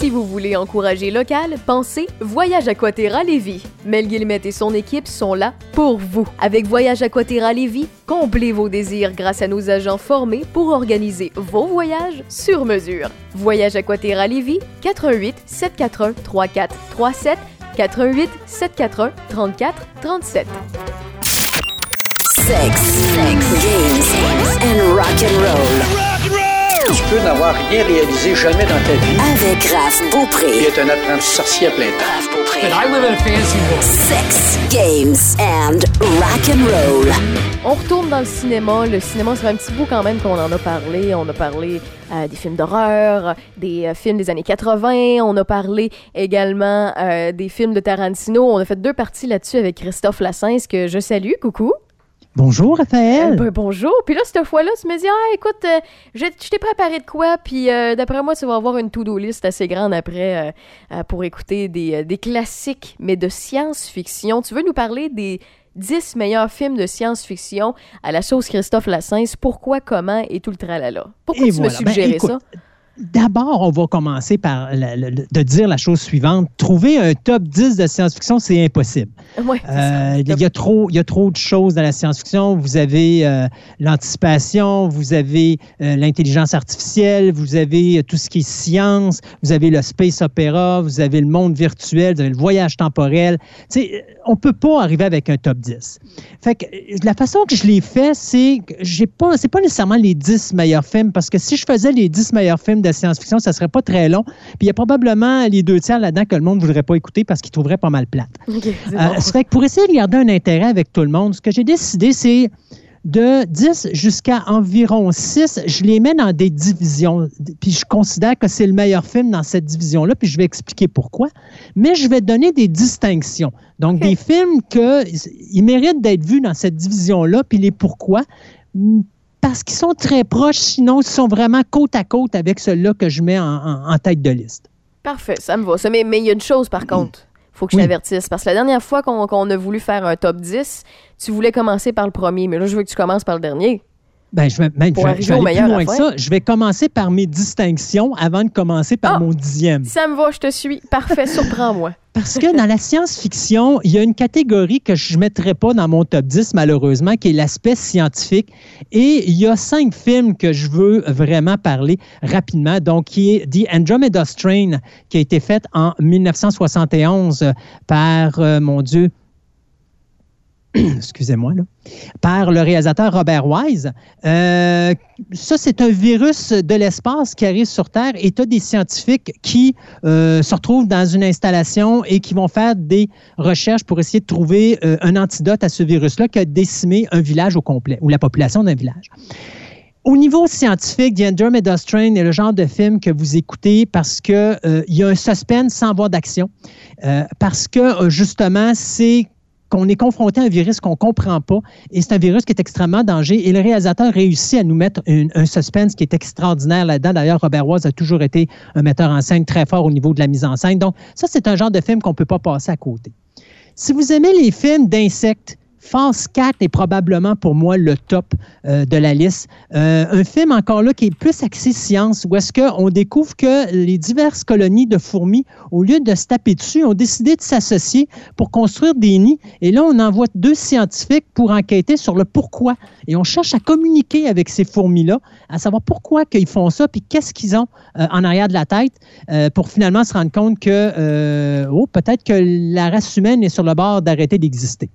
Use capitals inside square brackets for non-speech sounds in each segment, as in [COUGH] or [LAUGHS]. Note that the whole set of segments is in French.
Si vous voulez encourager local, pensez Voyage Aquaterra Lévis. Mel Guillemette et son équipe sont là pour vous. Avec Voyage Aquaterra Lévis, comblez vos désirs grâce à nos agents formés pour organiser vos voyages sur mesure. Voyage Aquaterra Lévis, 88 741 3437 88 741 34 37. Sex, sex, games and rock and roll. Tu peux n'avoir rien réalisé jamais dans ta vie. Avec Raph Beaupré. être un apprenti sorcier à plein temps. Raph Beaupré. I live in a fancy world. Sex, games and rock and roll. On retourne dans le cinéma. Le cinéma, c'est un petit bout quand même qu'on en a parlé. On a parlé euh, des films d'horreur, des euh, films des années 80. On a parlé également euh, des films de Tarantino. On a fait deux parties là-dessus avec Christophe Lassens, que je salue. Coucou. Bonjour, Raphaël. Ben, bonjour. Puis là, cette fois-là, tu me dis, ah, écoute, euh, je, je t'ai préparé de quoi, puis euh, d'après moi, tu vas avoir une to-do list assez grande après euh, pour écouter des, des classiques, mais de science-fiction. Tu veux nous parler des 10 meilleurs films de science-fiction à la sauce Christophe Lassens, pourquoi, comment et tout le tralala? Pourquoi Et tu voilà. me Ben, suggérais écoute, ça? D'abord, on va commencer par la- la- la- de dire la chose suivante. Trouver un top 10 de science-fiction, c'est impossible. Ouais. Euh, il y, a trop, il y a trop de choses dans la science-fiction. Vous avez euh, l'anticipation, vous avez euh, l'intelligence artificielle, vous avez tout ce qui est science, vous avez le space opéra, vous avez le monde virtuel, vous avez le voyage temporel. Tu sais, on peut pas arriver avec un top 10. Fait que la façon que je l'ai fait, c'est que pas, c'est pas nécessairement les 10 meilleurs films, parce que si je faisais les 10 meilleurs films de science-fiction, ça serait pas très long. Puis il y a probablement les deux tiers là-dedans que le monde voudrait pas écouter parce qu'il trouverait pas mal plate. Ok, c'est Euh, bon. ça fait que pour essayer de garder un intérêt avec tout le monde, ce que j'ai décidé, c'est de 10 jusqu'à environ 6, je les mets dans des divisions. Puis je considère que c'est le meilleur film dans cette division-là, puis je vais expliquer pourquoi. Mais je vais donner des distinctions. Donc, des films que, ils méritent d'être vus dans cette division-là, puis les pourquoi. Parce qu'ils sont très proches, sinon ils sont vraiment côte à côte avec ceux-là que je mets en- en- en tête de liste. Parfait, ça me va. Ça, mais il y a une chose, par contre. Faut que je Oui. t'avertisse. Parce que la dernière fois qu'on qu'on a voulu faire un top 10, tu voulais commencer par le premier. Mais là, je veux que tu commences par le dernier. Ben, je vais, Pour je vais- arriver je vais au aller plus meilleur loin à que la ça. Je vais commencer par mes distinctions avant de commencer par Ah! mon dixième. Ça me va, je te suis. Parfait, [LAUGHS] surprends-moi. Parce que dans la science-fiction, il y a une catégorie que je ne mettrai pas dans mon top 10, malheureusement, qui est l'aspect scientifique. Et il y a cinq films que je veux vraiment parler rapidement. Donc, qui est The Andromeda Strain, qui a été fait en 1971 par, euh, mon Dieu, [CLEARS THROAT] excusez-moi, par le réalisateur Robert Wise. Euh, ça, c'est un virus de l'espace qui arrive sur Terre et tu as des scientifiques qui euh, se retrouvent dans une installation et qui vont faire des recherches pour essayer de trouver euh, un antidote à ce virus-là qui a décimé un village au complet, ou la population d'un village. Au niveau scientifique, The Andromeda Strain est le genre de film que vous écoutez parce que il y a un suspense sans voir d'action, parce que justement, c'est qu'on est confronté à un virus qu'on ne comprend pas et c'est un virus qui est extrêmement dangereux et le réalisateur réussit à nous mettre un suspense qui est extraordinaire là-dedans. D'ailleurs, Robert Wise a toujours été un metteur en scène très fort au niveau de la mise en scène. Donc, ça, c'est un genre de film qu'on ne peut pas passer à côté. Si vous aimez les films d'insectes, Phase 4 est probablement pour moi le top euh, de la liste. Euh, un film encore là qui est plus axé science, où est-ce qu'on découvre que les diverses colonies de fourmis, au lieu de se taper dessus, ont décidé de s'associer pour construire des nids. Et là, on envoie deux scientifiques pour enquêter sur le pourquoi. Et on cherche à communiquer avec ces fourmis-là, à savoir pourquoi qu'ils font ça, puis qu'est-ce qu'ils ont euh, en arrière de la tête, pour finalement se rendre compte que, oh, peut-être que la race humaine est sur le bord d'arrêter d'exister.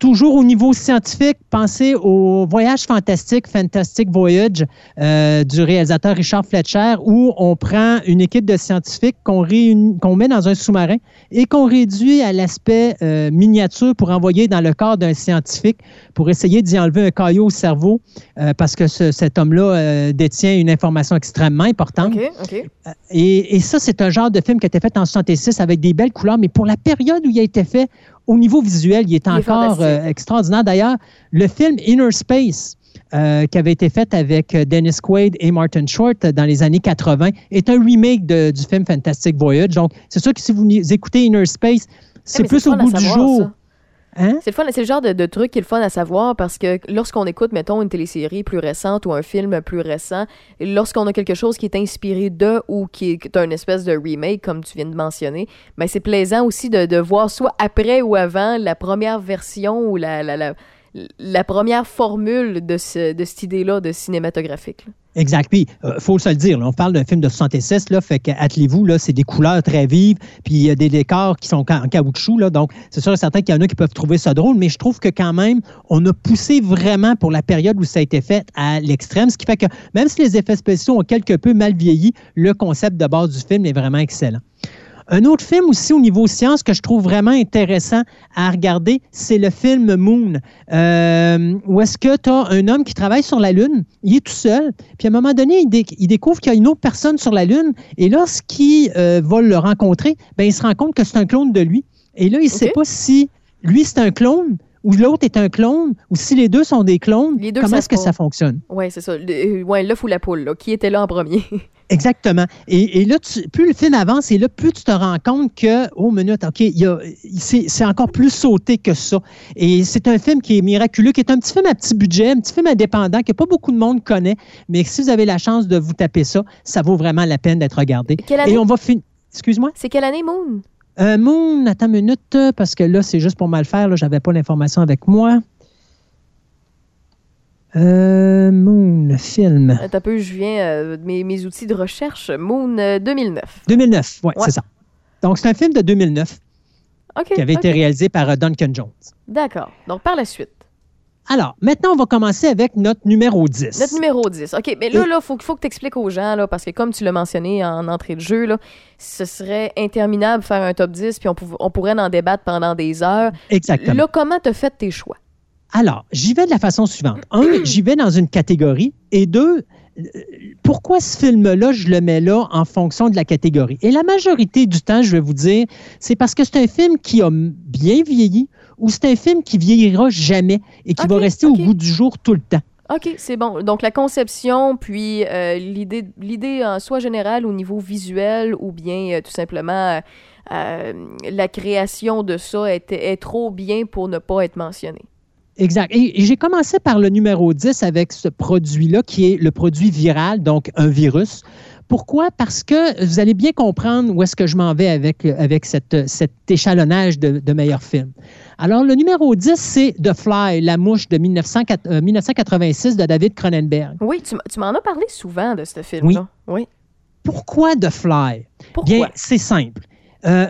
Toujours au niveau scientifique, pensez au voyage fantastique, Fantastic Voyage euh, du réalisateur Richard Fletcher, où on prend une équipe de scientifiques qu'on réunit- qu'on met dans un sous-marin et qu'on réduit à l'aspect euh, miniature pour envoyer dans le corps d'un scientifique pour essayer d'y enlever un caillot au cerveau euh, parce que ce- cet homme-là euh, détient une information extrêmement importante. OK, OK. Et, et ça, c'est un genre de film qui a été fait en 66 avec des belles couleurs, mais pour la période où il a été fait, au niveau visuel, il est Il est encore euh, extraordinaire. D'ailleurs, le film Inner Space, euh, qui avait été fait avec euh, Dennis Quaid et Martin Short dans les années 80, est un remake de- du film Fantastic Voyage. Donc, c'est sûr que si vous écoutez Inner Space, Eh, c'est plus au goût du jour. ça. Hein? C'est le fun, c'est le genre de, truc qui est le fun à savoir parce que lorsqu'on écoute, mettons, une télésérie plus récente ou un film plus récent, lorsqu'on a quelque chose qui est inspiré de ou qui est une espèce de remake, comme tu viens de mentionner, ben c'est plaisant aussi de, voir soit après ou avant la première version ou la, la, la, première formule de, ce, de cette idée-là de cinématographique. Exact. Puis, euh, faut se le dire, on parle d'un film de 66, là, fait que attelez-vous, là, c'est des couleurs très vives, puis il y a des décors qui sont en caoutchouc, donc c'est sûr et certain qu'il y en a qui peuvent trouver ça drôle, mais je trouve que quand même, on a poussé vraiment pour la période où ça a été fait à l'extrême, ce qui fait que même si les effets spéciaux ont quelque peu mal vieilli, le concept de base du film est vraiment excellent. Un autre film aussi au niveau science que je trouve vraiment intéressant à regarder, c'est le film Moon, euh, où est-ce que tu as un homme qui travaille sur la Lune, il est tout seul, puis à un moment donné, il, dé- il découvre qu'il y a une autre personne sur la Lune, et lorsqu'il euh, va le rencontrer, ben, il se rend compte que c'est un clone de lui. Et là, il ne sait pas si lui, c'est un clone, ou l'autre est un clone, ou si les deux sont des clones, Les deux comment est-ce que ça fonctionne? Ouais, c'est ça. Le, ouais, l'œuf ou la poule, là. Qui était là en premier? [LAUGHS] Exactement. Et, et là, tu- plus le film avance, et là, plus tu te rends compte que, oh, minute, OK, c'est encore plus sauté que ça. Et c'est un film qui est miraculeux, qui est un petit film à petit budget, un petit film indépendant que pas beaucoup de monde connaît, mais si vous avez la chance de vous taper ça, ça vaut vraiment la peine d'être regardé. Quelle année? Et on va finir. Excuse-moi? C'est quelle année, Moon? Euh, Moon, attends une minute, parce que là, c'est juste pour mal faire. Là, j'avais pas l'information avec moi. Euh, Moon, film. Attends un peu, je viens euh, de mes, mes outils de recherche. Moon euh, 2009. 2009, ouais, Ouais. c'est ça. Donc, c'est un film de 2009 OK. qui avait été réalisé par euh, Duncan Jones. D'accord. Donc, par la suite. Alors, maintenant, on va commencer avec notre numéro 10. Notre numéro 10. OK, mais là, Et- là, faut, faut que tu expliques aux gens, là, parce que comme tu l'as mentionné en entrée de jeu, là, ce serait interminable de faire un top 10, puis on, on pourrait en débattre pendant des heures. Exactement. Là, comment t'as fait tes choix? Alors, j'y vais de la façon suivante. Un, [CLEARS THROAT] j'y vais dans une catégorie. Et deux, euh, pourquoi ce film-là, je le mets là en fonction de la catégorie? Et la majorité du temps, je vais vous dire, c'est parce que c'est un film qui a bien vieilli ou c'est un film qui vieillira jamais et qui va rester au goût du jour tout le temps. OK, c'est bon. Donc, la conception, puis euh, l'idée l'idée en soit générale au niveau visuel ou bien euh, tout simplement euh, la création de ça est, est trop bien pour ne pas être mentionné. Exact. Et, et j'ai commencé par le numéro 10 avec ce produit-là, qui est le produit viral, donc un virus. Pourquoi? Parce que vous allez bien comprendre où est-ce que je m'en vais avec, avec cette, cet échalonnage de, de meilleurs films. Alors, le numéro 10, c'est The Fly, la mouche de 1900 euh, 1986 de David Cronenberg. Oui, tu, m'en as parlé souvent de ce film-là. Oui. Pourquoi The Fly? Pourquoi? Bien, c'est simple. Euh,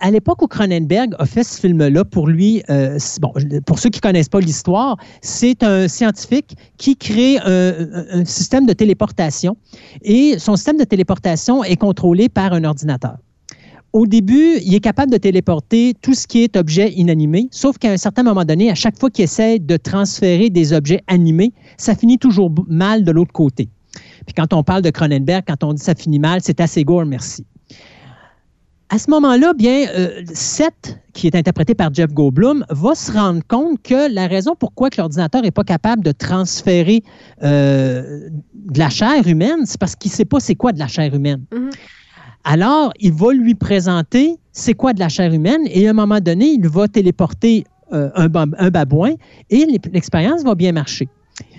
à l'époque où Cronenberg a fait ce film-là, pour lui, euh, bon, pour ceux qui ne connaissent pas l'histoire, c'est un scientifique qui crée un, un- système de téléportation et son système de téléportation est contrôlé par un ordinateur. Au début, il est capable de téléporter tout ce qui est objet inanimé, sauf qu'à un certain moment donné, à chaque fois qu'il essaie de transférer des objets animés, ça finit toujours mal de l'autre côté. Puis quand on parle de Cronenberg, quand on dit ça finit mal, c'est assez gore, merci. À ce moment-là, bien, euh, Seth, qui est interprété par Jeff Goldblum, va se rendre compte que la raison pourquoi que l'ordinateur n'est pas capable de transférer euh, de la chair humaine, c'est parce qu'il ne sait pas c'est quoi de la chair humaine. Mhm. Alors, il va lui présenter c'est quoi de la chair humaine et à un moment donné, il va téléporter euh, un, un babouin et l'e- l'expérience va bien marcher.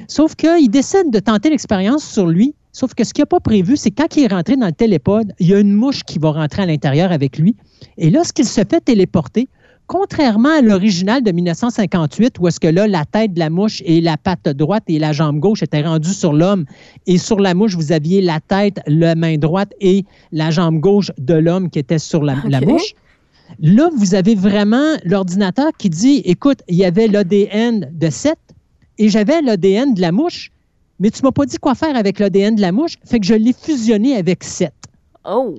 Sauf qu'il décide de tenter l'expérience sur lui. Sauf que ce qu'il n'a pas prévu, c'est quand il est rentré dans le télépode, il y a une mouche qui va rentrer à l'intérieur avec lui. Et lorsqu'il se fait téléporter, contrairement à l'original de 1958, où est-ce que là, la tête de la mouche et la patte droite et la jambe gauche étaient rendues sur l'homme, et sur la mouche, vous aviez la tête, la main droite et la jambe gauche de l'homme qui était sur la, la Ok. mouche. Là, vous avez vraiment l'ordinateur qui dit, écoute, il y avait l'ADN de 7 et j'avais l'ADN de la mouche, mais tu m'as pas dit quoi faire avec l'ADN de la mouche, fait que je l'ai fusionné avec 7. Oh!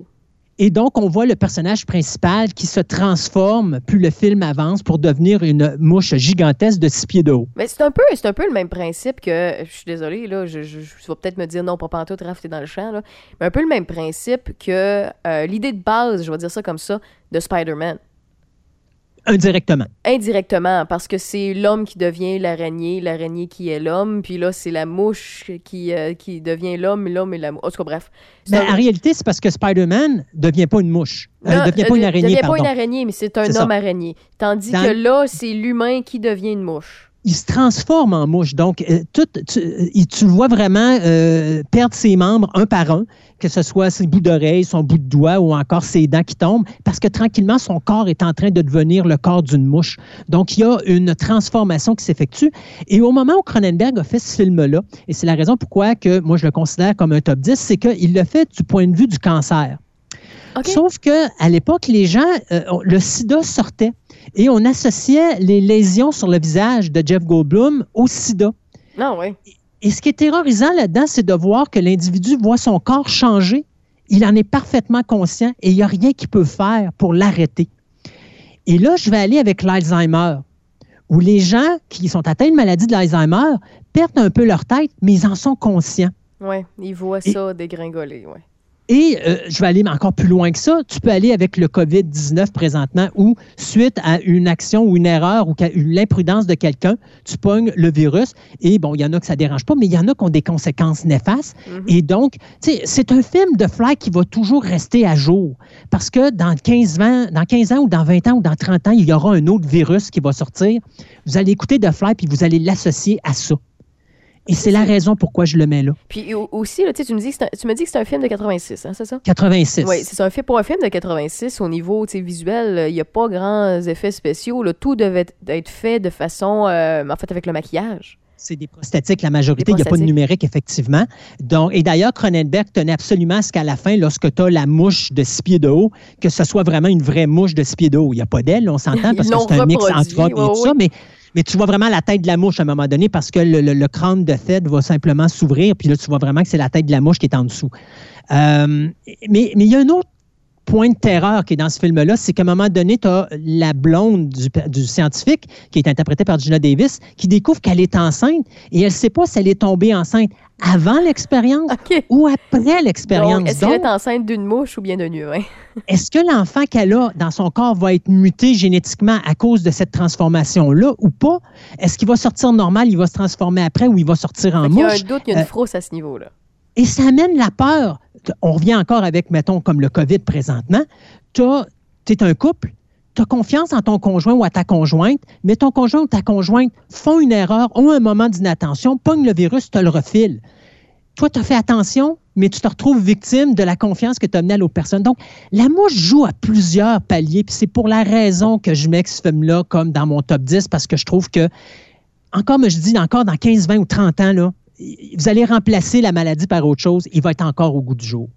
Et donc, on voit le personnage principal qui se transforme plus le film avance pour devenir une mouche gigantesque de 6 pieds de haut. Mais c'est un peu c'est un peu le même principe que je suis désolée là, je, je, vas peut-être me dire non pas pantoute Raph t'es dans le champ là, mais un peu le même principe que euh, l'idée de base, je vais dire ça comme ça, de Spider-Man. Indirectement. Indirectement, parce que c'est l'homme qui devient l'araignée, l'araignée qui est l'homme, puis là, c'est la mouche qui, euh, qui devient l'homme, l'homme est la mouche. En tout cas, bref. Mais en réalité, c'est parce que Spider-Man ne devient pas une mouche. Euh, Non, ne devient pas euh, une araignée, devient pardon. pas une araignée, mais c'est un ça. homme araignée. Tandis Dans- que là, c'est l'humain qui devient une mouche. Il se transforme en mouche. Donc, euh, tout, tu, euh, tu le vois vraiment euh, perdre ses membres un par un, que ce soit ses bouts d'oreilles, son bout de doigt ou encore ses dents qui tombent, parce que tranquillement, son corps est en train de devenir le corps d'une mouche. Donc, il y a une transformation qui s'effectue. Et au moment où Cronenberg a fait ce film-là, et c'est la raison pourquoi que moi je le considère comme un top 10, c'est qu'il l'a fait du point de vue du cancer. Sauf que à l'époque, les gens, euh, le sida sortait et on associait les lésions sur le visage de Jeff Goldblum au sida. Non, oui. Et ce qui est terrorisant là-dedans, c'est de voir que l'individu voit son corps changer. Il en est parfaitement conscient et il n'y a rien qu'il peut faire pour l'arrêter. Et là, je vais aller avec l'Alzheimer, où les gens qui sont atteints de maladie de l'Alzheimer perdent un peu leur tête, mais ils en sont conscients. Oui, il voit Et- ça dégringoler, oui. Et euh, je vais aller encore plus loin que ça. Tu peux aller avec le COVID-19 présentement où, suite à une action ou une erreur ou l'imprudence de quelqu'un, tu pognes le virus. Et bon, il y en a que ça dérange pas, mais il y en a qui ont des conséquences néfastes. Mhm. Et donc, c'est un film de Fly qui va toujours rester à jour. Parce que dans 15, ans, dans 15 ans ou dans 20 ans ou dans 30 ans, il y aura un autre virus qui va sortir. Vous allez écouter The Fly puis vous allez l'associer à ça. Et c'est la raison pourquoi je le mets là. Puis au- aussi, là, tu me dis que c'est un- tu me dis que c'est un film de 86, hein, c'est ça? 86. Oui, c'est un film pour un film de 86 au niveau visuel, euh, il n'y a pas grands effets spéciaux. là. tout devait être fait de façon, euh, en fait, avec le maquillage. C'est des prostatiques, la majorité. Il n'y a pas de numérique, effectivement. Donc, et d'ailleurs, Cronenberg tenait absolument à ce qu'à la fin, lorsque tu as la mouche de six pieds de haut, que ce soit vraiment une vraie mouche de six pieds de haut. Il n'y a pas d'elle, on s'entend, [LAUGHS] parce que c'est un mix entre autres et tout ça, mais, mais tu vois vraiment la tête de la mouche à un moment donné parce que le, crâne de Fed va simplement s'ouvrir, puis là, tu vois vraiment que c'est la tête de la mouche qui est en dessous. Euh, mais, mais il y a un autre point de terreur qui est dans ce film-là, c'est qu'à un moment donné, tu as la blonde du, du scientifique, qui est interprétée par Gina Davis, qui découvre qu'elle est enceinte et elle ne sait pas si elle est tombée enceinte avant l'expérience ou après l'expérience. Est-ce qu'elle est enceinte d'une mouche ou bien d'un humain? [LAUGHS] est-ce que l'enfant qu'elle a dans son corps va être muté génétiquement à cause de cette transformation-là ou pas? Est-ce qu'il va sortir normal, il va se transformer après ou il va sortir en Fait qu'il y a mouche? un doute, il y a une Euh, frousse à ce niveau-là. Et ça amène la peur. On revient encore avec, mettons, comme le COVID présentement. Tu es un couple, tu as confiance en ton conjoint ou à ta conjointe, mais ton conjoint ou ta conjointe font une erreur, ont un moment d'inattention, pognent le virus, te le refile. Toi, tu as fait attention, mais tu te retrouves victime de la confiance que tu as amenée à l'autre personne. Donc, la mouche joue à plusieurs paliers, puis c'est pour la raison que je mets ce film-là comme dans mon top 10, parce que je trouve que, encore, je dis encore dans 15, 20 ou 30 ans, là, vous allez remplacer la maladie par autre chose, il va être encore au goût du jour.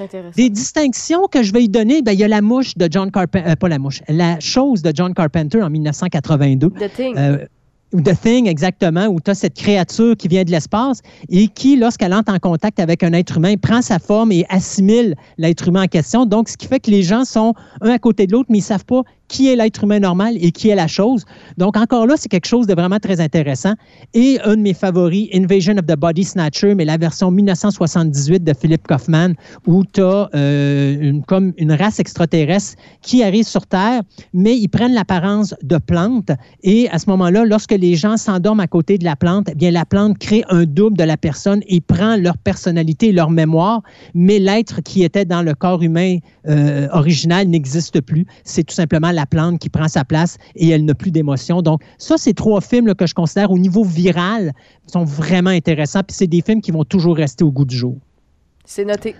Intéressant. Des distinctions que je vais y donner, ben, il y a la mouche de John Carpenter, pas la mouche, la chose de John Carpenter en 1982. The Thing. Euh, The Thing, exactement, où tu as cette créature qui vient de l'espace et qui, lorsqu'elle entre en contact avec un être humain, prend sa forme et assimile l'être humain en question. Donc, ce qui fait que les gens sont un à côté de l'autre, mais ils ne savent pas qui est l'être humain normal et qui est la chose. Donc, encore là, c'est quelque chose de vraiment très intéressant. Et un de mes favoris, Invasion of the Body Snatcher, mais la version 1978 de Philip Kaufman, où tu as une, comme une race extraterrestre qui arrive sur Terre, mais ils prennent l'apparence de plantes. Et à ce moment-là, lorsque les gens s'endorment à côté de la plante, eh bien, la plante crée un double de la personne et prend leur personnalité leur mémoire, mais l'être qui était dans le corps humain euh, original n'existe plus. C'est tout simplement la plante qui prend sa place et elle n'a plus d'émotion. Donc, ça, c'est trois films là, que je considère au niveau viral sont vraiment intéressants. Puis c'est des films qui vont toujours rester au goût du jour. C'est noté.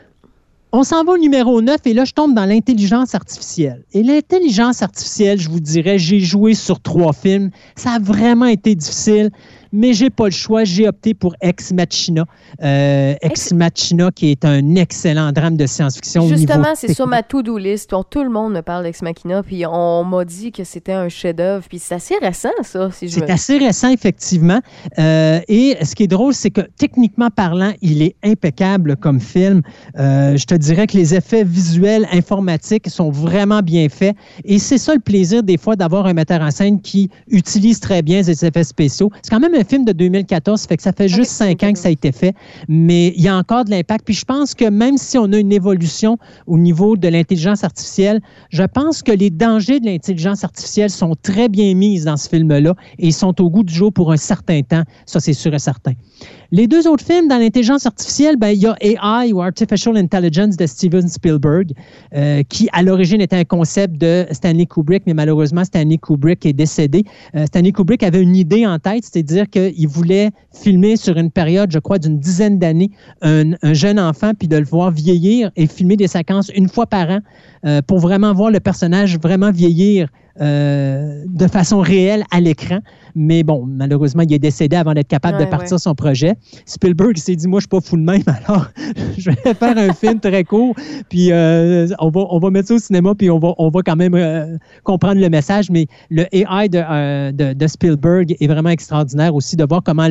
On s'en va au numéro 9 et là, je tombe dans l'intelligence artificielle. Et l'intelligence artificielle, je vous dirais, j'ai joué sur trois films. Ça a vraiment été difficile, mais j'ai pas le choix. J'ai opté pour Ex Machina. Euh, Ex Machina, qui est un excellent drame de science-fiction. Justement, c'est sur ma to-do list. Tout le monde me parle d'Ex Machina, puis on m'a dit que c'était un chef-d'œuvre. Puis c'est assez récent, ça, si C'est me... assez récent, effectivement. Euh, et ce qui est drôle, c'est que techniquement parlant, il est impeccable comme film. Euh, je te dirais que les effets visuels informatiques sont vraiment bien faits. Et c'est ça le plaisir des fois d'avoir un metteur en scène qui utilise très bien ses effets spéciaux. C'est quand même un film de 2014, fait que ça fait juste cinq ans que ça a été fait, mais il y a encore de l'impact. Puis je pense que même si on a une évolution au niveau de l'intelligence artificielle, je pense que les dangers de l'intelligence artificielle sont très bien mis dans ce film-là et ils sont au goût du jour pour un certain temps. Ça, c'est sûr et certain. Les deux autres films dans l'intelligence artificielle, ben, il y a AI ou Artificial Intelligence de Steven Spielberg, euh, qui à l'origine était un concept de Stanley Kubrick, mais malheureusement, Stanley Kubrick est décédé. Euh, Stanley Kubrick avait une idée en tête, c'est-à-dire qu'il voulait filmer sur une période, je crois, d'une dizaine d'années, un, jeune enfant, puis de le voir vieillir et filmer des séquences une fois par an euh, pour vraiment voir le personnage vraiment vieillir euh, de façon réelle à l'écran. Mais bon, malheureusement, il est décédé avant d'être capable de partir son projet. Spielberg s'est dit, moi, je suis pas fou de même, [LAUGHS] alors je vais faire un film très court, puis euh, on, va, on va mettre ça au cinéma, puis on va, on va quand même euh, comprendre le message. Mais le AI de, de, de Spielberg est vraiment extraordinaire aussi, de voir comment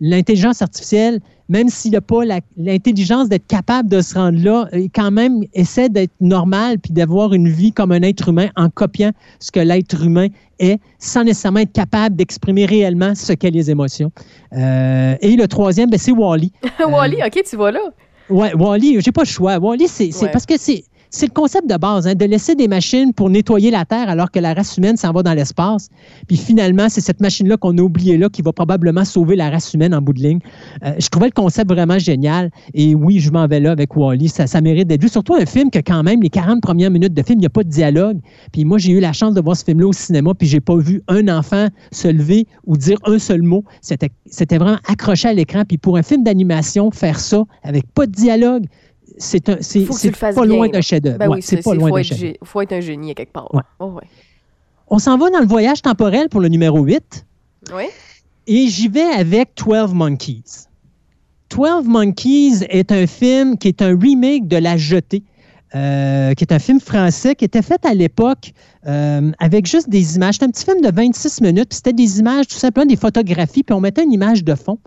l'intelligence artificielle même s'il n'a pas l'intelligence d'être capable de se rendre là, quand même essaie d'être normal puis d'avoir une vie comme un être humain en copiant ce que l'être humain est, sans nécessairement être capable d'exprimer réellement ce qu'est les émotions. Euh, et le troisième, ben, c'est Wally. [LAUGHS] Wally, OK, tu vois là. Ouais, Wally, j'ai pas le choix. Wally, c'est parce que c'est c'est le concept de base, hein, de laisser des machines pour nettoyer la Terre alors que la race humaine s'en va dans l'espace. Puis finalement, c'est cette machine-là qu'on a oubliée là qui va probablement sauver la race humaine en bout de ligne. Euh, je trouvais le concept vraiment génial. Et oui, je m'en vais là avec Wally. Ça, ça mérite d'être vu. Surtout un film que quand même, les 40 premières minutes de film, il n'y a pas de dialogue. Puis moi, j'ai eu la chance de voir ce film-là au cinéma, puis j'ai pas vu un enfant se lever ou dire un seul mot. C'était vraiment accroché à l'écran. Puis pour un film d'animation, faire ça avec pas de dialogue, c'est pas loin d'un chef-d'œuvre. Ben oui, c'est pas loin d'un chef-d'œuvre. Il faut être un génie à quelque part. Oh, On s'en va dans le voyage temporel pour le numéro 8. Oui. Et j'y vais avec 12 Monkeys. 12 Monkeys est un film qui est un remake de La Jetée, euh, qui est un film français qui était fait à l'époque euh, avec juste des images. C'était un petit film de 26 minutes, puis c'était des images, tout simplement des photographies, puis on mettait une image de fond.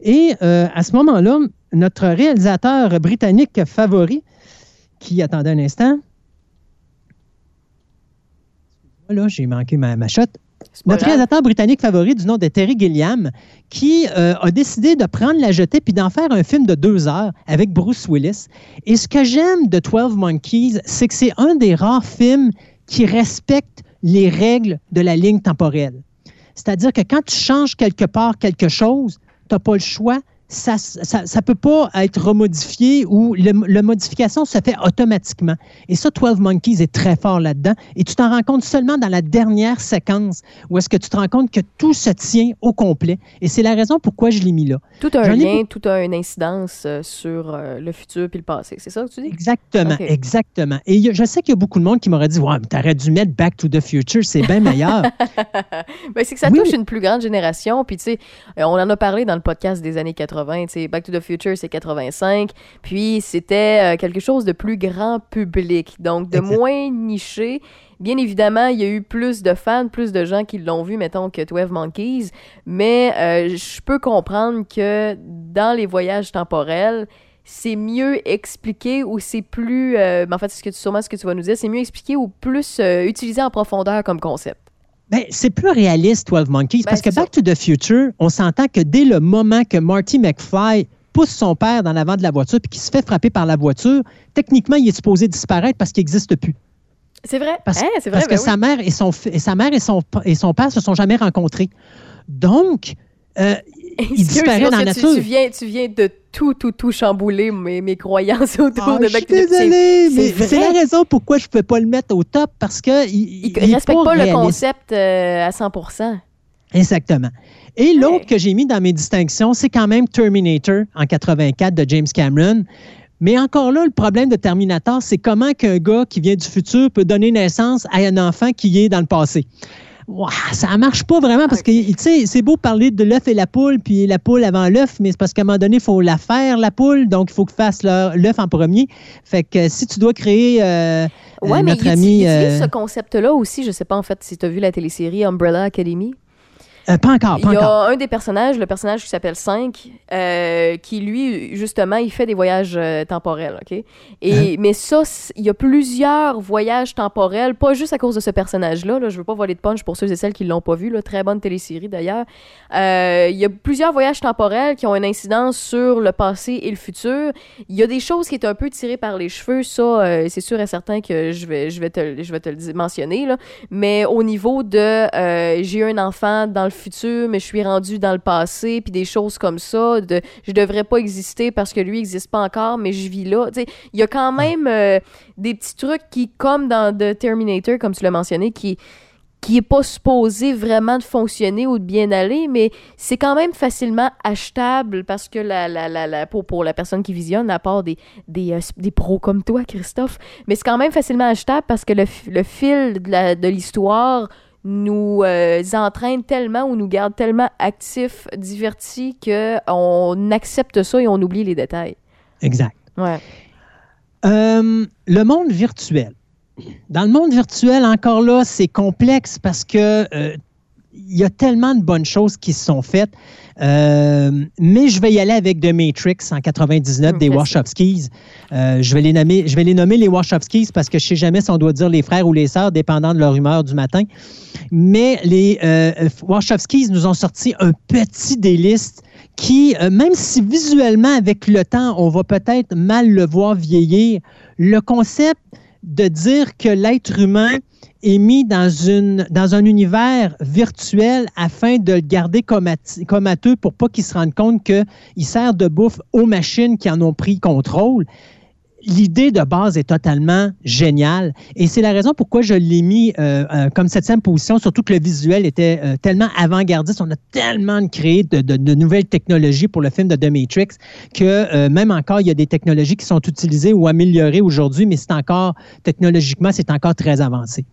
Et euh, à ce moment-là, notre réalisateur britannique favori, qui, attendait un instant, là, j'ai manqué ma, ma shot. Notre réalisateur britannique favori du nom de Terry Gilliam, qui euh, a décidé de prendre la jetée puis d'en faire un film de deux heures avec Bruce Willis. Et ce que j'aime de 12 Monkeys, c'est que c'est un des rares films qui respecte les règles de la ligne temporelle. C'est-à-dire que quand tu changes quelque part quelque chose, tu n'as pas le choix ça ne peut pas être remodifié ou la modification se fait automatiquement. Et ça, 12 Monkeys est très fort là-dedans. Et tu t'en rends compte seulement dans la dernière séquence où est-ce que tu te rends compte que tout se tient au complet. Et c'est la raison pourquoi je l'ai mis là. Tout a un lien, tout a une incidence euh, sur euh, le futur puis le passé. C'est ça que tu dis? Exactement, exactement. Et je sais qu'il y a beaucoup de monde qui m'aurait dit Ouais, mais t'aurais dû mettre Back to the Future, c'est bien meilleur. [LAUGHS] ben, c'est que ça touche une plus grande génération. Puis, tu sais, euh, on en a parlé dans le podcast des années 80 Back to the Future, c'est 85. Puis c'était euh, quelque chose de plus grand public, donc de [LAUGHS] moins niché. Bien évidemment, il y a eu plus de fans, plus de gens qui l'ont vu, mettons, que 12 Monkeys. Mais euh, je peux comprendre que dans les voyages temporels, c'est mieux expliqué ou c'est plus. Euh, en fait, c'est ce que tu, sûrement ce que tu vas nous dire, c'est mieux expliqué ou plus utilisé en profondeur comme concept. Ben, c'est plus réaliste, 12 Monkeys, parce ben, que Back to the Future, on s'entend que dès le moment que Marty McFly pousse son père dans l'avant de la voiture puis qu'il se fait frapper par la voiture, techniquement, il est supposé disparaître parce qu'il n'existe plus. C'est vrai. Parce, hein, parce que ben sa mère et son, et sa mère et son, et son père se sont jamais rencontrés. Donc, euh, [LAUGHS] il disparaît dans la nature. Tu, viens, tu viens de tout, tout, tout chambouler mes, mes croyances [LAUGHS] autour ah, de Back to mais c'est la raison pourquoi je ne peux pas le mettre au top parce que il, ne respecte pas, le concept euh, à 100% Exactement. Et l'autre que j'ai mis dans mes distinctions, c'est quand même Terminator en 84 de James Cameron. Mais encore là, le problème de Terminator, c'est comment qu'un gars qui vient du futur peut donner naissance à un enfant qui est dans le passé ça ça marche pas vraiment parce que, tu sais, c'est beau parler de l'œuf et la poule, puis la poule avant l'œuf, mais c'est parce qu'à un moment donné, il faut la faire, la poule, donc il faut que fasse l'œuf en premier. Fait que si tu dois créer euh, ouais, euh, notre mais ami... Euh... ce concept-là aussi, je sais pas en fait si tu as vu la télésérie Umbrella Academy? Euh, pas encore, pas Il y a encore. un des personnages, le personnage qui s'appelle 5, qui lui, justement, il fait des voyages euh, temporels, OK? Hein? Et, Mais ça, il y a plusieurs voyages temporels, pas juste à cause de ce personnage-là, là, je veux pas voler de punch pour ceux et celles qui l'ont pas vu, là, très bonne télésérie d'ailleurs. Euh, il y a plusieurs voyages temporels qui ont une incidence sur le passé et le futur. Il y a des choses qui est un peu tirées par les cheveux, ça, euh, c'est sûr et certain que je vais, je vais te, je vais te le mentionner, là. Mais au niveau de euh, j'ai eu un enfant dans le futur, mais je suis rendu dans le passé, puis des choses comme ça, de je devrais pas exister parce que lui n'existe pas encore, mais je vis là. Il y a quand même euh, des petits trucs qui, comme dans The Terminator, comme tu l'as mentionné, qui qui est pas supposé vraiment de fonctionner ou de bien aller, mais c'est quand même facilement achetable parce que la, la, la, la- pour, pour la personne qui visionne, à part des, des, euh, des pros comme toi, Christophe, mais c'est quand même facilement achetable parce que le, le fil de l'histoire nous euh, entraîne tellement ou nous garde tellement actifs, divertis, qu'on accepte ça et on oublie les détails. Exact. Ouais. Euh, le monde virtuel. Dans le monde virtuel, encore là, c'est complexe parce que euh, il y a tellement de bonnes choses qui se sont faites. Euh, mais je vais y aller avec The Matrix en 99 Un des. Wachowskis. Euh, je, vais les nommer, je vais les nommer les Wachowskis parce que je sais jamais si on doit dire les frères ou les sœurs, dépendant de leur humeur du matin. Mais les euh, Wachowskis nous ont sorti un petit délice qui, euh, même si visuellement, avec le temps, on va peut-être mal le voir vieillir, le concept de dire que l'être humain est mis dans, un univers virtuel afin de le garder comateux pour pas qu'il se rende compte qu'il sert de bouffe aux machines qui en ont pris contrôle. L'idée de base est totalement géniale et c'est la raison pourquoi je l'ai mis euh, euh, comme septième position, surtout que le visuel était euh, tellement avant-gardiste. On a tellement créé de, nouvelles technologies pour le film de The Matrix que même encore, il y a des technologies qui sont utilisées ou améliorées aujourd'hui, mais c'est encore, technologiquement, c'est encore très avancé.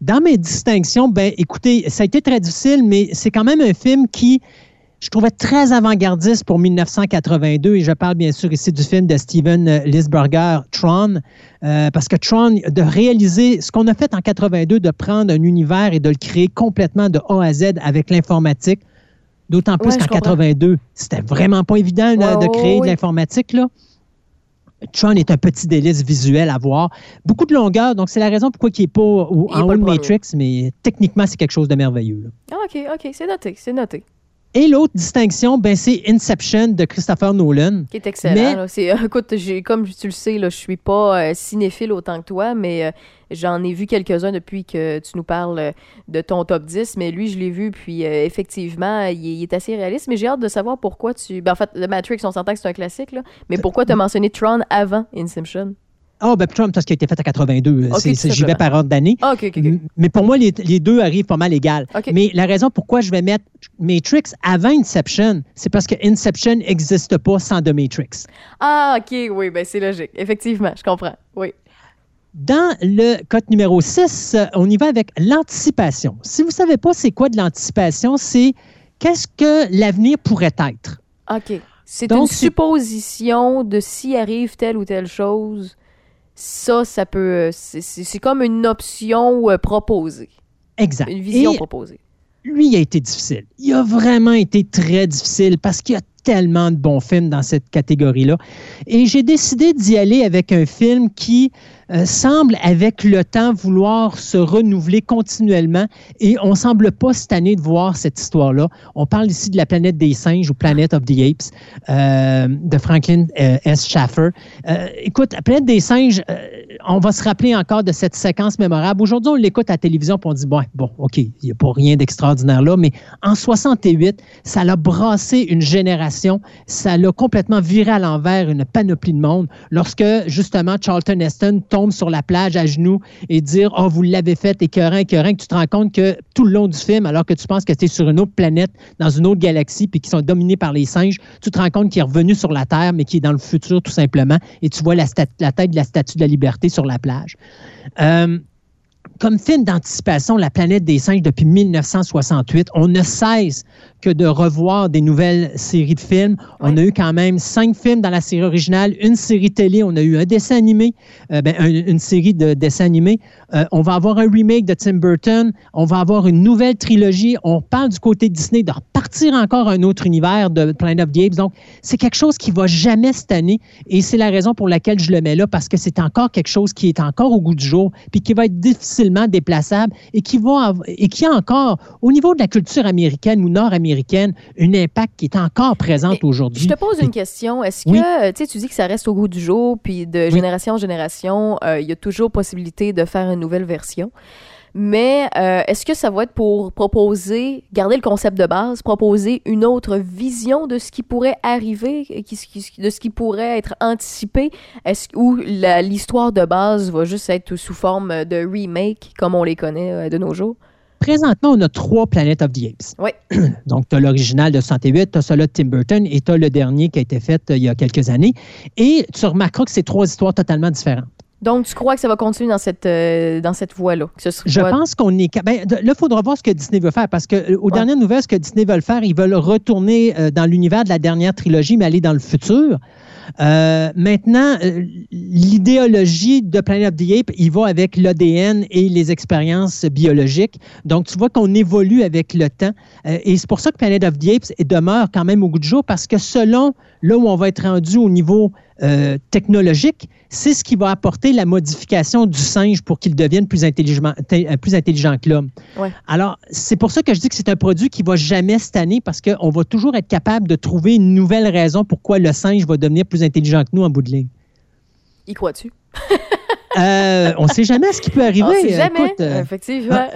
Dans mes distinctions, ben, écoutez, ça a été très difficile, mais c'est quand même un film qui, je trouvais très avant-gardiste pour 1982, et je parle bien sûr ici du film de Steven euh, Lisberger, Tron, euh, parce que Tron, de réaliser ce qu'on a fait en 82, de prendre un univers et de le créer complètement de A à Z avec l'informatique, d'autant plus Ouais, qu'en comprends. 82, c'était vraiment pas évident là, Ouais, de créer ouais, de l'informatique, là. Tron est un petit délice visuel à voir. Beaucoup de longueur, donc c'est la raison pourquoi il n'est pas en haut de. Matrix, mais techniquement, c'est quelque chose de merveilleux. là. Ah, OK, OK, c'est noté, c'est noté. Et l'autre distinction, ben, c'est Inception de Christopher Nolan. Qui est excellent. Mais- là. C'est, euh, écoute, comme tu le sais, là, je suis pas euh, cinéphile autant que toi, mais euh, j'en ai vu quelques-uns depuis que tu nous parles de ton top 10. Mais lui, je l'ai vu, puis euh, effectivement, il, est- il est assez réaliste. Mais j'ai hâte de savoir pourquoi tu. Ben, en fait, le Matrix, on s'entend que c'est un classique, là. Mais pourquoi tu as mentionné Tron avant Inception? Ah, ben, Tron, parce qu'il a été fait en 82. Ok, C'est- tout c'est- J'y vais par ordre d'année. Ah, OK, OK, OK. M- Mais pour moi, les, les deux arrivent pas mal égales. Mais la raison pourquoi je vais mettre Matrix avant Inception, c'est parce que Inception n'existe pas sans The Matrix. Ah, OK, oui, ben c'est logique. Effectivement, je comprends. Oui. Dans le code numéro 6, euh, on y va avec l'anticipation. Si vous ne savez pas c'est quoi de l'anticipation, c'est qu'est-ce que l'avenir pourrait être? OK. C'est une supposition de s'il arrive telle ou telle chose. Ça, ça peut. euh, C'est, comme une option euh, proposée. Exact. Une vision Et proposée. lui, il a été difficile. Il a vraiment été très difficile parce qu'il a tellement de bons films dans cette catégorie-là. Et j'ai décidé d'y aller avec un film qui euh, semble, avec le temps, vouloir se renouveler continuellement. Et on semble pas cette année de voir cette histoire-là. On parle ici de la planète des singes ou Planet of the Apes euh, de Franklin euh, S. Schaffer. Écoute, la planète des singes, on va se rappeler encore de cette séquence mémorable. Aujourd'hui, on l'écoute à la télévision et on dit, bon, OK, il n'y a pas rien d'extraordinaire là, mais en 68, ça l'a brassé une génération, ça l'a complètement viré à l'envers une panoplie de monde lorsque, justement, Charlton Heston tombe sur la plage à genoux et dire, oh, vous l'avez fait, écœurant, écœurant, que tu te rends compte que tout le long du film, alors que tu penses que tu es sur une autre planète, dans une autre galaxie, puis qui sont dominés par les singes, tu te rends compte qu'il est revenu sur la Terre, mais qui est dans le futur, tout simplement, et tu vois la tête de la statue de la liberté sur la plage. Euh, comme film d'anticipation, La planète des singes depuis 1968, on ne cesse que de revoir des nouvelles séries de films. On a eu quand même cinq films dans la série originale, une série télé, on a eu un dessin animé, euh, ben, une série de dessins animés. Euh, on va avoir un remake de Tim Burton. On va avoir une nouvelle trilogie. On parle du côté de Disney de repartir encore un autre univers de Planet of the Apes. Donc, c'est quelque chose qui va jamais cette année. Et c'est la raison pour laquelle je le mets là, parce que c'est encore quelque chose qui est encore au goût du jour, puis qui va être difficilement déplaçable et qui, va et qui a encore, au niveau de la culture américaine ou nord-américaine, un impact qui est encore présent aujourd'hui. Je te pose une question. Est-ce que, tu sais, tu dis que ça reste au goût du jour, puis de génération en génération, euh, il y a toujours possibilité de faire une nouvelle version. Mais euh, est-ce que ça va être pour proposer, garder le concept de base, proposer une autre vision de ce qui pourrait arriver, de ce qui pourrait être anticipé, est-ce ou l'histoire de base va juste être sous forme de remake comme on les connaît euh, de nos jours? Présentement, on a trois Planet of the Apes. Oui. [CLEARS THROAT] Donc, tu as l'original de 68, tu as celui de Tim Burton et tu as le dernier qui a été fait euh, il y a quelques années. Et tu remarqueras que c'est trois histoires totalement différentes. Donc, tu crois que ça va continuer dans cette, euh, dans cette voie-là? Je pense qu'on est. Ben, là, il faudra voir ce que Disney veut faire parce que, euh, aux dernières nouvelles, ce que Disney veut faire, ils veulent retourner euh, dans l'univers de la dernière trilogie, mais aller dans le futur. Maintenant, l'idéologie de Planet of the Apes, il va avec l'ADN et les expériences biologiques. Donc, tu vois qu'on évolue avec le temps. et c'est pour ça que Planet of the Apes demeure quand même au goût du jour parce que selon là où on va être rendu au niveau euh, technologique, c'est ce qui va apporter la modification du singe pour qu'il devienne plus intelligent, euh, plus intelligent que l'homme. Alors, c'est pour ça que je dis que c'est un produit qui va jamais année parce qu'on va toujours être capable de trouver une nouvelle raison pourquoi le singe va devenir plus intelligent que nous en bout de ligne. Y crois-tu? [LAUGHS] Euh, on ne sait jamais ce qui peut arriver. On sait jamais, euh, effectivement.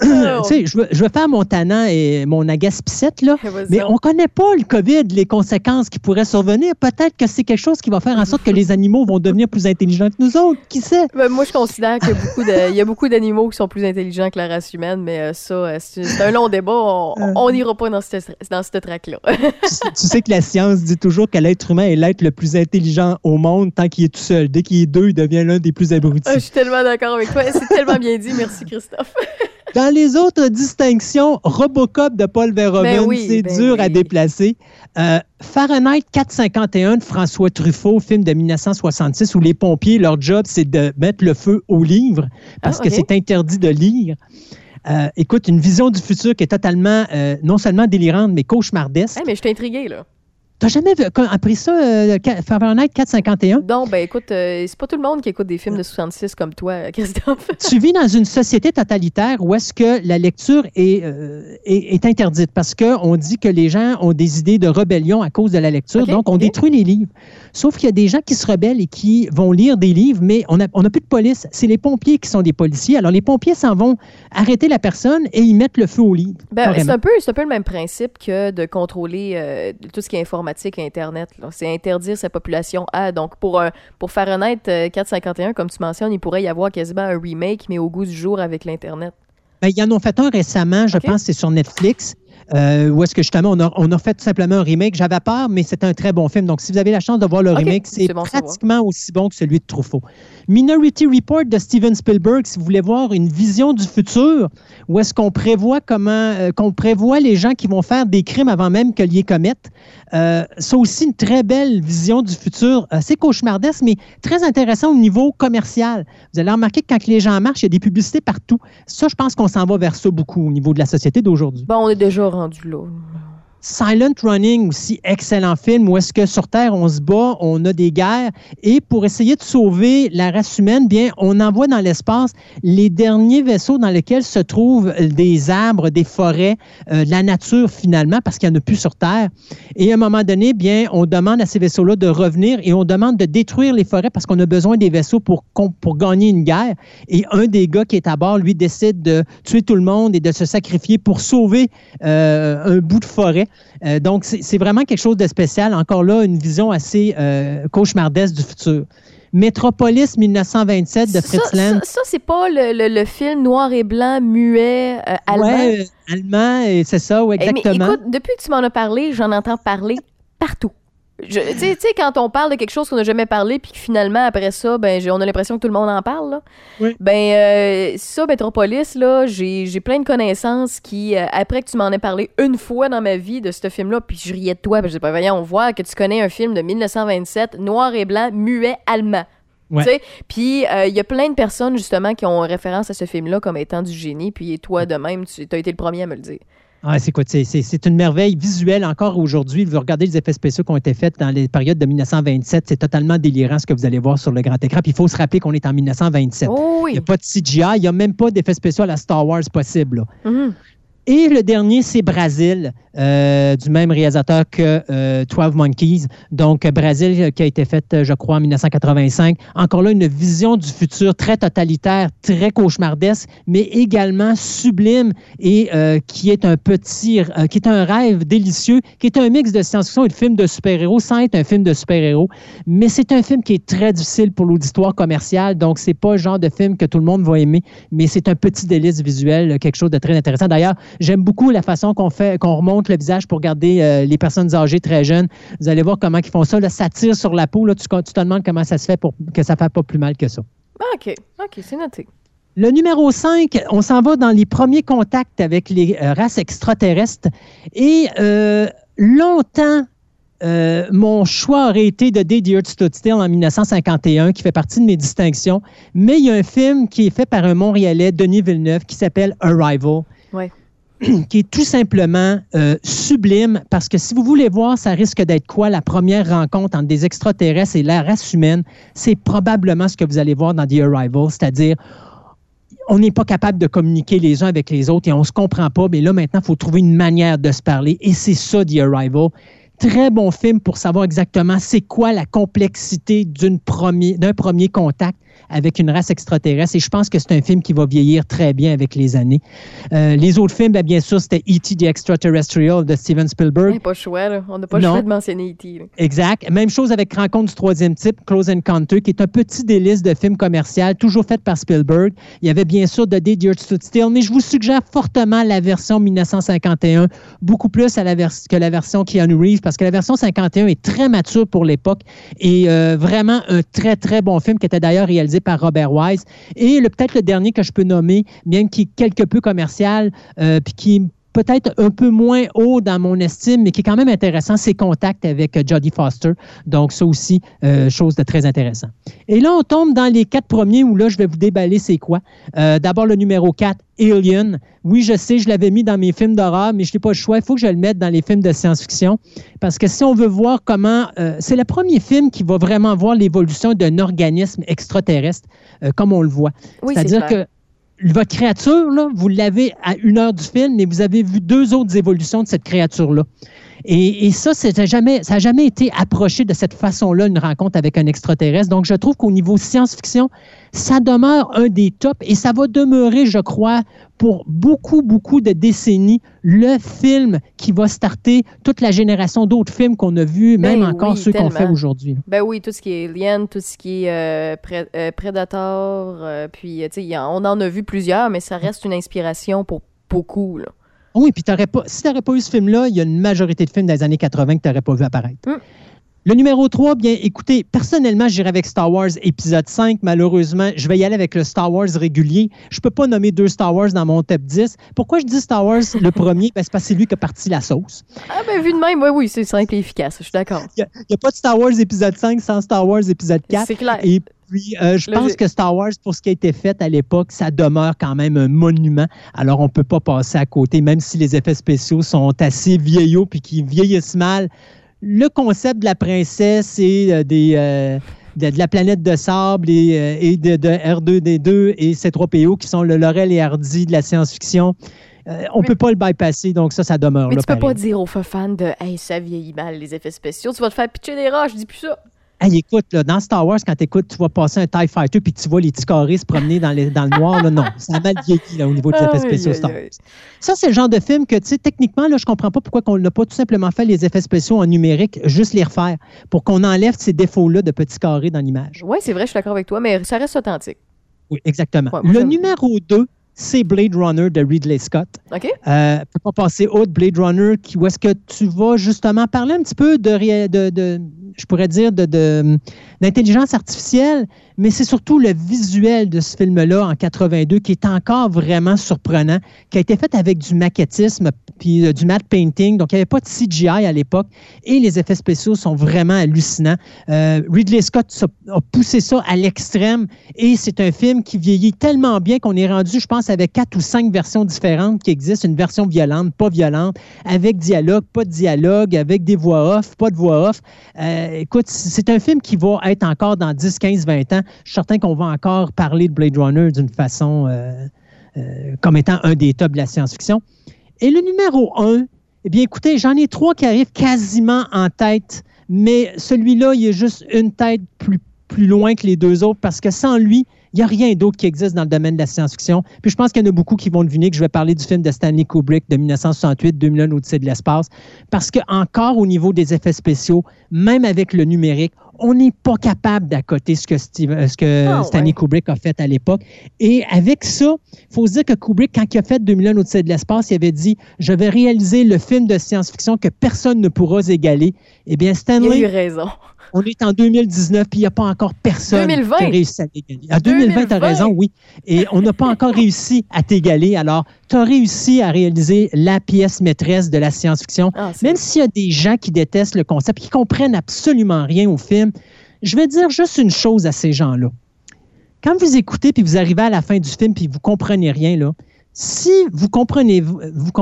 Ah. [LAUGHS] tu sais, je veux, je veux, faire mon tannant et mon agaspicette, là, mais on ne connaît pas le COVID, les conséquences qui pourraient survenir. Peut-être que c'est quelque chose qui va faire en sorte que les animaux vont devenir plus intelligents que nous autres. Qui sait? Ben, moi, je considère qu'il y a beaucoup d'animaux qui sont plus intelligents que la race humaine, mais euh, ça, c'est un long débat. On n'ira pas dans cette, dans cette traque-là. tu, sais que la science dit toujours que l'être humain est l'être le plus intelligent au monde tant qu'il est tout seul. Dès qu'il est deux, il devient l'un des plus abrutis. Ah, je suis tellement d'accord avec toi. C'est tellement bien dit. Merci, Christophe. [LAUGHS] Dans les autres distinctions, Robocop de Paul Verhoeven, ben c'est ben dur à déplacer. Euh, Fahrenheit 451 de François Truffaut, film de 1966, où les pompiers, leur job, c'est de mettre le feu au livre parce ah, que c'est interdit de lire. Euh, écoute, une vision du futur qui est totalement, euh, non seulement délirante, mais cauchemardesque. mais je suis intriguée, là. T'as jamais vu, appris ça, euh, Fahrenheit 451? Non, ben écoute, euh, c'est pas tout le monde qui écoute des films de 66 comme toi, Christophe. [LAUGHS] tu vis dans une société totalitaire où est-ce que la lecture est, euh, est, interdite? Parce qu'on dit que les gens ont des idées de rébellion à cause de la lecture, donc on détruit les livres. Sauf qu'il y a des gens qui se rebellent et qui vont lire des livres, mais on n'a on a plus de police. C'est les pompiers qui sont des policiers. Alors les pompiers s'en vont arrêter la personne et ils mettent le feu au livre. Ben, c'est un, un peu le même principe que de contrôler tout ce qui est informatique Internet. C'est interdire sa population à. Donc, pour, un, pour Fahrenheit 451, comme tu mentionnes, il pourrait y avoir quasiment un remake, mais au goût du jour avec l'Internet. Ben, il y en a fait un récemment, je pense, c'est sur Netflix. Euh, où est-ce que justement on a, on a, fait simplement un remake. J'avais peur, mais c'est un très bon film. Donc, si vous avez la chance de voir le remake, c'est pratiquement aussi bon que celui de Truffaut. Minority Report de Steven Spielberg, si vous voulez voir une vision du futur, où est-ce qu'on prévoit comment, euh, qu'on prévoit les gens qui vont faire des crimes avant même que les commettent. Euh, c'est aussi une très belle vision du futur, assez cauchemardesque, mais très intéressant au niveau commercial. Vous allez remarquer que quand les gens marchent, il y a des publicités partout. Ça, je pense qu'on s'en va vers ça beaucoup au niveau de la société d'aujourd'hui. Bon, on est déjà rendu là. Silent Running aussi, excellent film, où est-ce que sur Terre, on se bat, on a des guerres, et pour essayer de sauver la race humaine, bien, on envoie dans l'espace les derniers vaisseaux dans lesquels se trouvent des arbres, des forêts, euh, la nature finalement, parce qu'il n'y en a plus sur Terre. Et à un moment donné, bien, on demande à ces vaisseaux-là de revenir et on demande de détruire les forêts parce qu'on a besoin des vaisseaux pour, pour gagner une guerre. Et un des gars qui est à bord, lui, décide de tuer tout le monde et de se sacrifier pour sauver euh, un bout de forêt. Euh, donc, c'est vraiment quelque chose de spécial. Encore là, une vision assez euh, cauchemardesque du futur. Métropolis 1927 de Fritz Lang. Ça, c'est pas le, film noir et blanc, muet, euh, allemand? Oui, allemand, c'est ça, oui, exactement. mais écoute, depuis que tu m'en as parlé, j'en entends parler partout. Tu sais, quand on parle de quelque chose qu'on n'a jamais parlé, puis que finalement, après ça, ben, on a l'impression que tout le monde en parle, là. Oui. Ben, euh, ça, Metropolis, là, j'ai j'ai plein de connaissances qui, euh, après que tu m'en aies parlé une fois dans ma vie de ce film-là, puis je riais de toi, puis je dis, ben, voyons, on voit que tu connais un film de 1927, noir et blanc, muet, allemand. Ouais. Tu sais, Puis euh, il y a plein de personnes justement qui ont référence à ce film-là comme étant du génie. Puis toi de même, tu as été le premier à me le dire. Ah, c'est quoi? C'est, une merveille visuelle encore aujourd'hui. Vous regardez les effets spéciaux qui ont été faits dans les périodes de 1927. C'est totalement délirant ce que vous allez voir sur le grand écran. Puis il faut se rappeler qu'on est en 1927. Oh Il n'y a pas de CGI, il n'y a même pas d'effets spéciaux à la Star Wars possible. là. Mhm. Et le dernier, c'est Brasil, euh, du même réalisateur que euh, 12 Monkeys. Donc, Brasil, euh, qui a été fait, euh, je crois, en 1985. Encore là, une vision du futur très totalitaire, très cauchemardesque, mais également sublime et qui est un petit, qui est un rêve délicieux, qui est un mix de science-fiction et de film de super-héros sans être un film de super-héros. Mais c'est un film qui est très difficile pour l'auditoire commercial. Donc, c'est pas le genre de film que tout le monde va aimer, mais c'est un petit délice visuel, quelque chose de très intéressant. D'ailleurs, J'aime beaucoup la façon qu'on fait, qu'on remonte le visage pour garder euh, les personnes âgées très jeunes. Vous allez voir comment ils font ça. Là, ça tire sur la peau. Là, tu, tu te demandes comment ça se fait pour que ça ne fasse pas plus mal que ça. Ah, OK. OK, c'est noté. Le numéro 5, on s'en va dans les premiers contacts avec les euh, races extraterrestres. Et euh, longtemps, euh, mon choix aurait été de Day the Earth Stood Still en 1951, qui fait partie de mes distinctions. Mais il y a un film qui est fait par un Montréalais, Denis Villeneuve, qui s'appelle Arrival. Ouais. [CLEARS THROAT] qui est tout simplement euh, sublime parce que si vous voulez voir, ça risque d'être quoi la première rencontre entre des extraterrestres et la race humaine, c'est probablement ce que vous allez voir dans The Arrival, c'est-à-dire on n'est pas capable de communiquer les uns avec les autres et on se comprend pas, mais là maintenant, il faut trouver une manière de se parler et c'est ça The Arrival. Très bon film pour savoir exactement c'est quoi la complexité d'un premier contact avec une race extraterrestre. Et je pense que c'est un film qui va vieillir très bien avec les années. Euh, les autres films, ben, bien sûr, c'était E.T. the Extraterrestrial de Steven Spielberg. Ouais, pas choix, là. On n'a pas le choix de mentionner E.T. Exact. Même chose avec Rencontre du troisième type, Close Encounter, qui est un petit délice de film commercial, toujours fait par Spielberg. Il y avait bien sûr The Day the Earth Stood Still, mais je vous suggère fortement la version 1951, beaucoup plus à la vers- que la version Keanu Reeves, parce que la version 51 est très mature pour l'époque et euh, vraiment un très, très bon film qui était d'ailleurs réalisé par Robert Wise. Et peut-être le dernier que je peux nommer, bien qu'il est quelque peu commercial, euh, puis qui peut-être un peu moins haut dans mon estime, mais qui est quand même intéressant, c'est Contact avec euh, Jodie Foster. Donc, ça aussi, euh, chose de très intéressant. Et là, on tombe dans les quatre premiers où là, je vais vous déballer c'est quoi. Euh, D'abord, le numéro 4, Alien. Oui, je sais, je l'avais mis dans mes films d'horreur, mais je n'ai pas le choix. Il faut que je le mette dans les films de science-fiction. Parce que si on veut voir comment... euh, c'est le premier film qui va vraiment voir l'évolution d'un organisme extraterrestre, euh, comme on le voit. Oui, c'est C'est-à-dire que votre créature, vous l'avez à une heure du film, mais vous avez vu deux autres évolutions de cette créature-là. Et, et ça, ça n'a jamais, ça a jamais été approché de cette façon-là, une rencontre avec un extraterrestre. Donc, je trouve qu'au niveau science-fiction, ça demeure un des tops et ça va demeurer, je crois, pour beaucoup, beaucoup de décennies, le film qui va starter toute la génération d'autres films qu'on a vus, même Ben encore oui, ceux qu'on fait aujourd'hui. Ben oui, tout ce qui est Alien, tout ce qui est euh, Pré- euh, Predator, euh, puis tu sais, on en a vu plusieurs, mais ça reste une inspiration pour beaucoup. Là. Oui, puis t'aurais pas, si tu n'aurais pas eu ce film-là, il y a une majorité de films des années 80 que tu n'aurais pas vu apparaître. Mm. Le numéro 3, bien, écoutez, personnellement, j'irai avec Star Wars épisode 5. Malheureusement, je vais y aller avec le Star Wars régulier. Je peux pas nommer deux Star Wars dans mon top 10. Pourquoi je dis Star Wars le premier? Ben, c'est parce que c'est lui qui a parti la sauce. Ah ben vu de même, oui, oui, c'est simple et efficace, je suis d'accord. Il n'y a, pas de Star Wars épisode 5 sans Star Wars épisode 4. C'est clair. Et puis, euh, je pense que Star Wars, pour ce qui a été fait à l'époque, ça demeure quand même un monument. Alors, on ne peut pas passer à côté, même si les effets spéciaux sont assez vieillots puis qui vieillissent mal. Le concept de la princesse et euh, des, euh, de, de la planète de sable et, et de, de R2D2 et C3PO qui sont le Laurel et Hardy de la science-fiction, euh, on ne peut pas le bypasser, donc ça, ça demeure. Mais là, tu peux pas dire aux fans de Hey, ça vieillit mal les effets spéciaux, tu vas te faire pitcher des roches, je dis plus ça. Hey, écoute, là, dans Star Wars, quand tu écoutes, tu vas passer un TIE Fighter puis tu vois les petits carrés se promener dans, les- dans le noir. Là, non, ça a mal vieilli là, au niveau des effets spéciaux Star. Wars. Ça, c'est le genre de film que, tu sais, techniquement, là, je comprends pas pourquoi on n'a pas tout simplement fait les effets spéciaux en numérique, juste les refaire, pour qu'on enlève ces défauts-là de petits carrés dans l'image. Ouais, c'est vrai, je suis d'accord avec toi, mais ça reste authentique. Oui, exactement. Ouais, le numéro 2, c'est Blade Runner de Ridley Scott. OK. Euh, peut pas passer autre Blade Runner qui, où est-ce que tu vas justement parler un petit peu de, de, de- je pourrais dire, de, de- d'intelligence artificielle, mais c'est surtout le visuel de ce film-là en 82 qui est encore vraiment surprenant, qui a été fait avec du maquettisme puis euh, du matte painting, donc il n'y avait pas de CGI à l'époque et les effets spéciaux sont vraiment hallucinants. Euh, Ridley Scott a poussé ça à l'extrême et c'est un film qui vieillit tellement bien qu'on est rendu, je pense, avec quatre ou cinq versions différentes qui existent. Une version violente, pas violente, avec dialogue, pas de dialogue, avec des voix off, pas de voix off. Euh, écoute, c'est un film qui va être encore dans 10, 15, 20 ans. Je suis certain qu'on va encore parler de Blade Runner d'une façon euh, euh, comme étant un des tops de la science-fiction. Et le numéro 1, eh bien, écoutez, j'en ai trois qui arrivent quasiment en tête, mais celui-là, il est juste une tête plus, plus loin que les deux autres parce que sans lui, n'y a rien d'autre qui existe dans le domaine de la science-fiction. Puis je pense qu'il y en a beaucoup qui vont deviner que je vais parler du film de Stanley Kubrick de 1968, 2001, Odyssée de l'espace, parce que encore au niveau des effets spéciaux, même avec le numérique, on n'est pas capable d'accoter ce que, Steve- euh, ce que Ah, Stanley ouais. Kubrick a fait à l'époque. Et avec ça, il faut se dire que Kubrick, quand il a fait 2001 Odyssée de l'espace, il avait dit Je vais réaliser le film de science-fiction que personne ne pourra égaler. Eh bien, Il a eu Stanley, raison. On est en 2019 puis il n'y a pas encore personne 2020. qui a réussi à l'égaler. En 2020, tu as 2020. raison, oui. Et on n'a pas encore réussi à t'égaler. Alors, tu as réussi à réaliser la pièce maîtresse de la science-fiction. Ah, Même s'il y a des gens qui détestent le concept, qui comprennent absolument rien au film, je vais dire juste une chose à ces gens-là. Quand vous écoutez puis vous arrivez à la fin du film puis vous comprenez rien là, si vous comprenez vous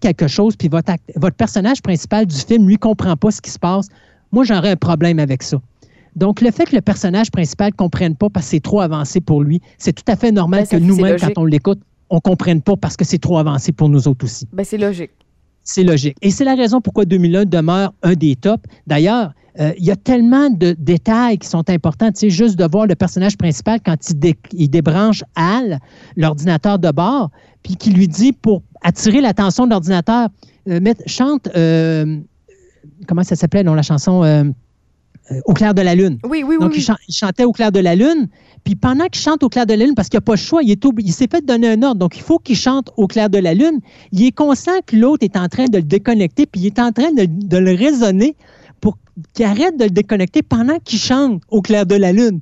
quelque chose puis votre personnage principal du film lui comprend pas ce qui se passe, moi j'aurais un problème avec ça. Donc le fait que le personnage principal comprenne pas parce que c'est trop avancé pour lui, c'est tout à fait normal Ben, que c'est nous-mêmes quand on l'écoute, on comprenne pas parce que c'est trop avancé pour nous autres aussi. Ben, c'est logique. C'est logique. Et c'est la raison pourquoi 2001 demeure un des tops. D'ailleurs, euh, il y a tellement de détails qui sont importants. Tu sais, juste de voir le personnage principal quand il, dé- il débranche Al, l'ordinateur de bord, puis qui lui dit pour attirer l'attention de l'ordinateur, euh, chante, euh, comment ça s'appelait, non, la chanson euh, euh, Au clair de la lune. Oui, oui, oui. Donc, oui. il, chan- il chantait au clair de la lune. Puis pendant qu'il chante au clair de la lune, parce qu'il n'y a pas le choix, il, est il s'est fait donner un ordre. Donc, il faut qu'il chante au clair de la lune. Il est conscient que l'autre est en train de le déconnecter, puis il est en train de, de le raisonner pour qu'il arrête de le déconnecter pendant qu'il chante au clair de la lune.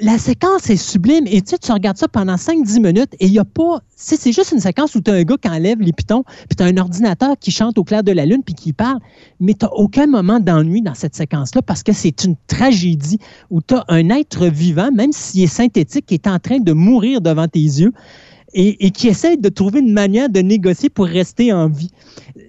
La séquence est sublime. Et tu sais, tu regardes ça pendant 5-10 minutes et il n'y a pas. C'est c'est juste une séquence où tu as un gars qui enlève les pitons, puis tu as un ordinateur qui chante au clair de la lune, puis qui parle. Mais tu n'as aucun moment d'ennui dans cette séquence-là parce que c'est une tragédie où tu as un être vivant, même s'il est synthétique, qui est en train de mourir devant tes yeux et, et qui essaie de trouver une manière de négocier pour rester en vie.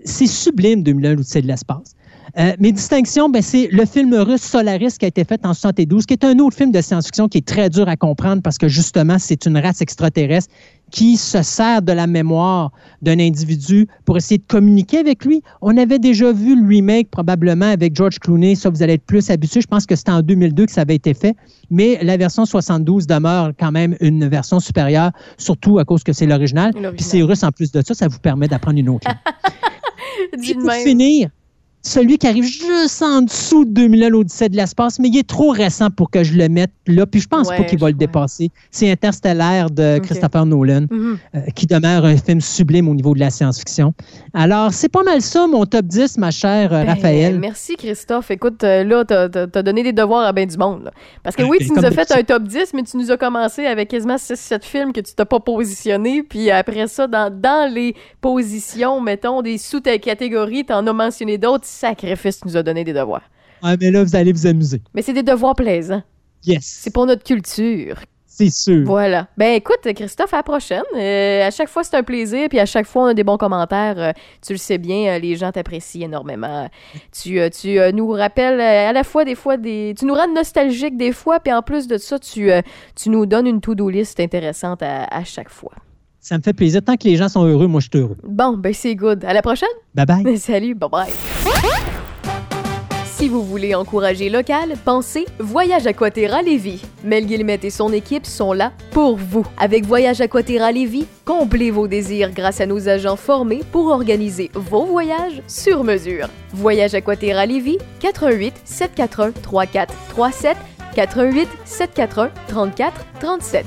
C'est sublime, 2001, l'Odyssée de l'espace. Euh, mes distinctions, ben, c'est le film russe Solaris qui a été fait en 72, qui est un autre film de science-fiction qui est très dur à comprendre parce que justement, c'est une race extraterrestre qui se sert de la mémoire d'un individu pour essayer de communiquer avec lui. On avait déjà vu le remake probablement avec George Clooney, ça vous allez être plus habitué. Je pense que c'était en 2002 que ça avait été fait, mais la version 72 demeure quand même une version supérieure, surtout à cause que c'est l'original. Puis c'est russe en plus de ça, ça vous permet d'apprendre une autre langue. [LAUGHS] Dis pour même. finir, celui qui arrive juste en dessous de 2001, l'Odyssée de l'espace, mais il est trop récent pour que je le mette là, puis je pense Ouais, pas qu'il va le dépasser. C'est Interstellaire de. Christopher Nolan, Mhm. euh, qui demeure un film sublime au niveau de la science-fiction. Alors, c'est pas mal ça, mon top 10, ma chère euh, Ben, Raphaël. Merci, Christophe. Écoute, euh, là, t'as as, donné des devoirs à bien du monde. là. Parce que Ok, oui, tu nous as fait un top 10, mais tu nous as commencé avec quasiment 6-7 films que tu t'as pas positionné. Puis après ça, dans, dans les positions, mettons, des sous-catégories, t'en as mentionné d'autres. Sacrifice, tu nous as donné des devoirs. Ah, mais là, vous allez vous amuser. Mais c'est des devoirs plaisants. Yes, C'est pour notre culture. c'est sûr. Voilà. Ben écoute, Christophe, à la prochaine. Euh, à chaque fois, c'est un plaisir, puis à chaque fois, on a des bons commentaires. Euh, tu le sais bien, euh, les gens t'apprécient énormément. Tu, tu nous rappelles à la fois des fois des... Tu nous rends nostalgiques des fois, puis en plus de ça, tu, tu nous donnes une to-do list intéressante à, à chaque fois. Ça me fait plaisir. Tant que les gens sont heureux, moi, je suis heureux. Bon, ben c'est good. À la prochaine. Bye bye. [LAUGHS] Salut, bye bye. Si vous voulez encourager local, pensez Voyage Aquaterra Lévis. Mel Guillemette et son équipe sont là pour vous. Avec Voyage Aquaterra Lévis, comblez vos désirs grâce à nos agents formés pour organiser vos voyages sur mesure. Voyage Aquaterra Lévis, 88 741 3437 88 741 34 37.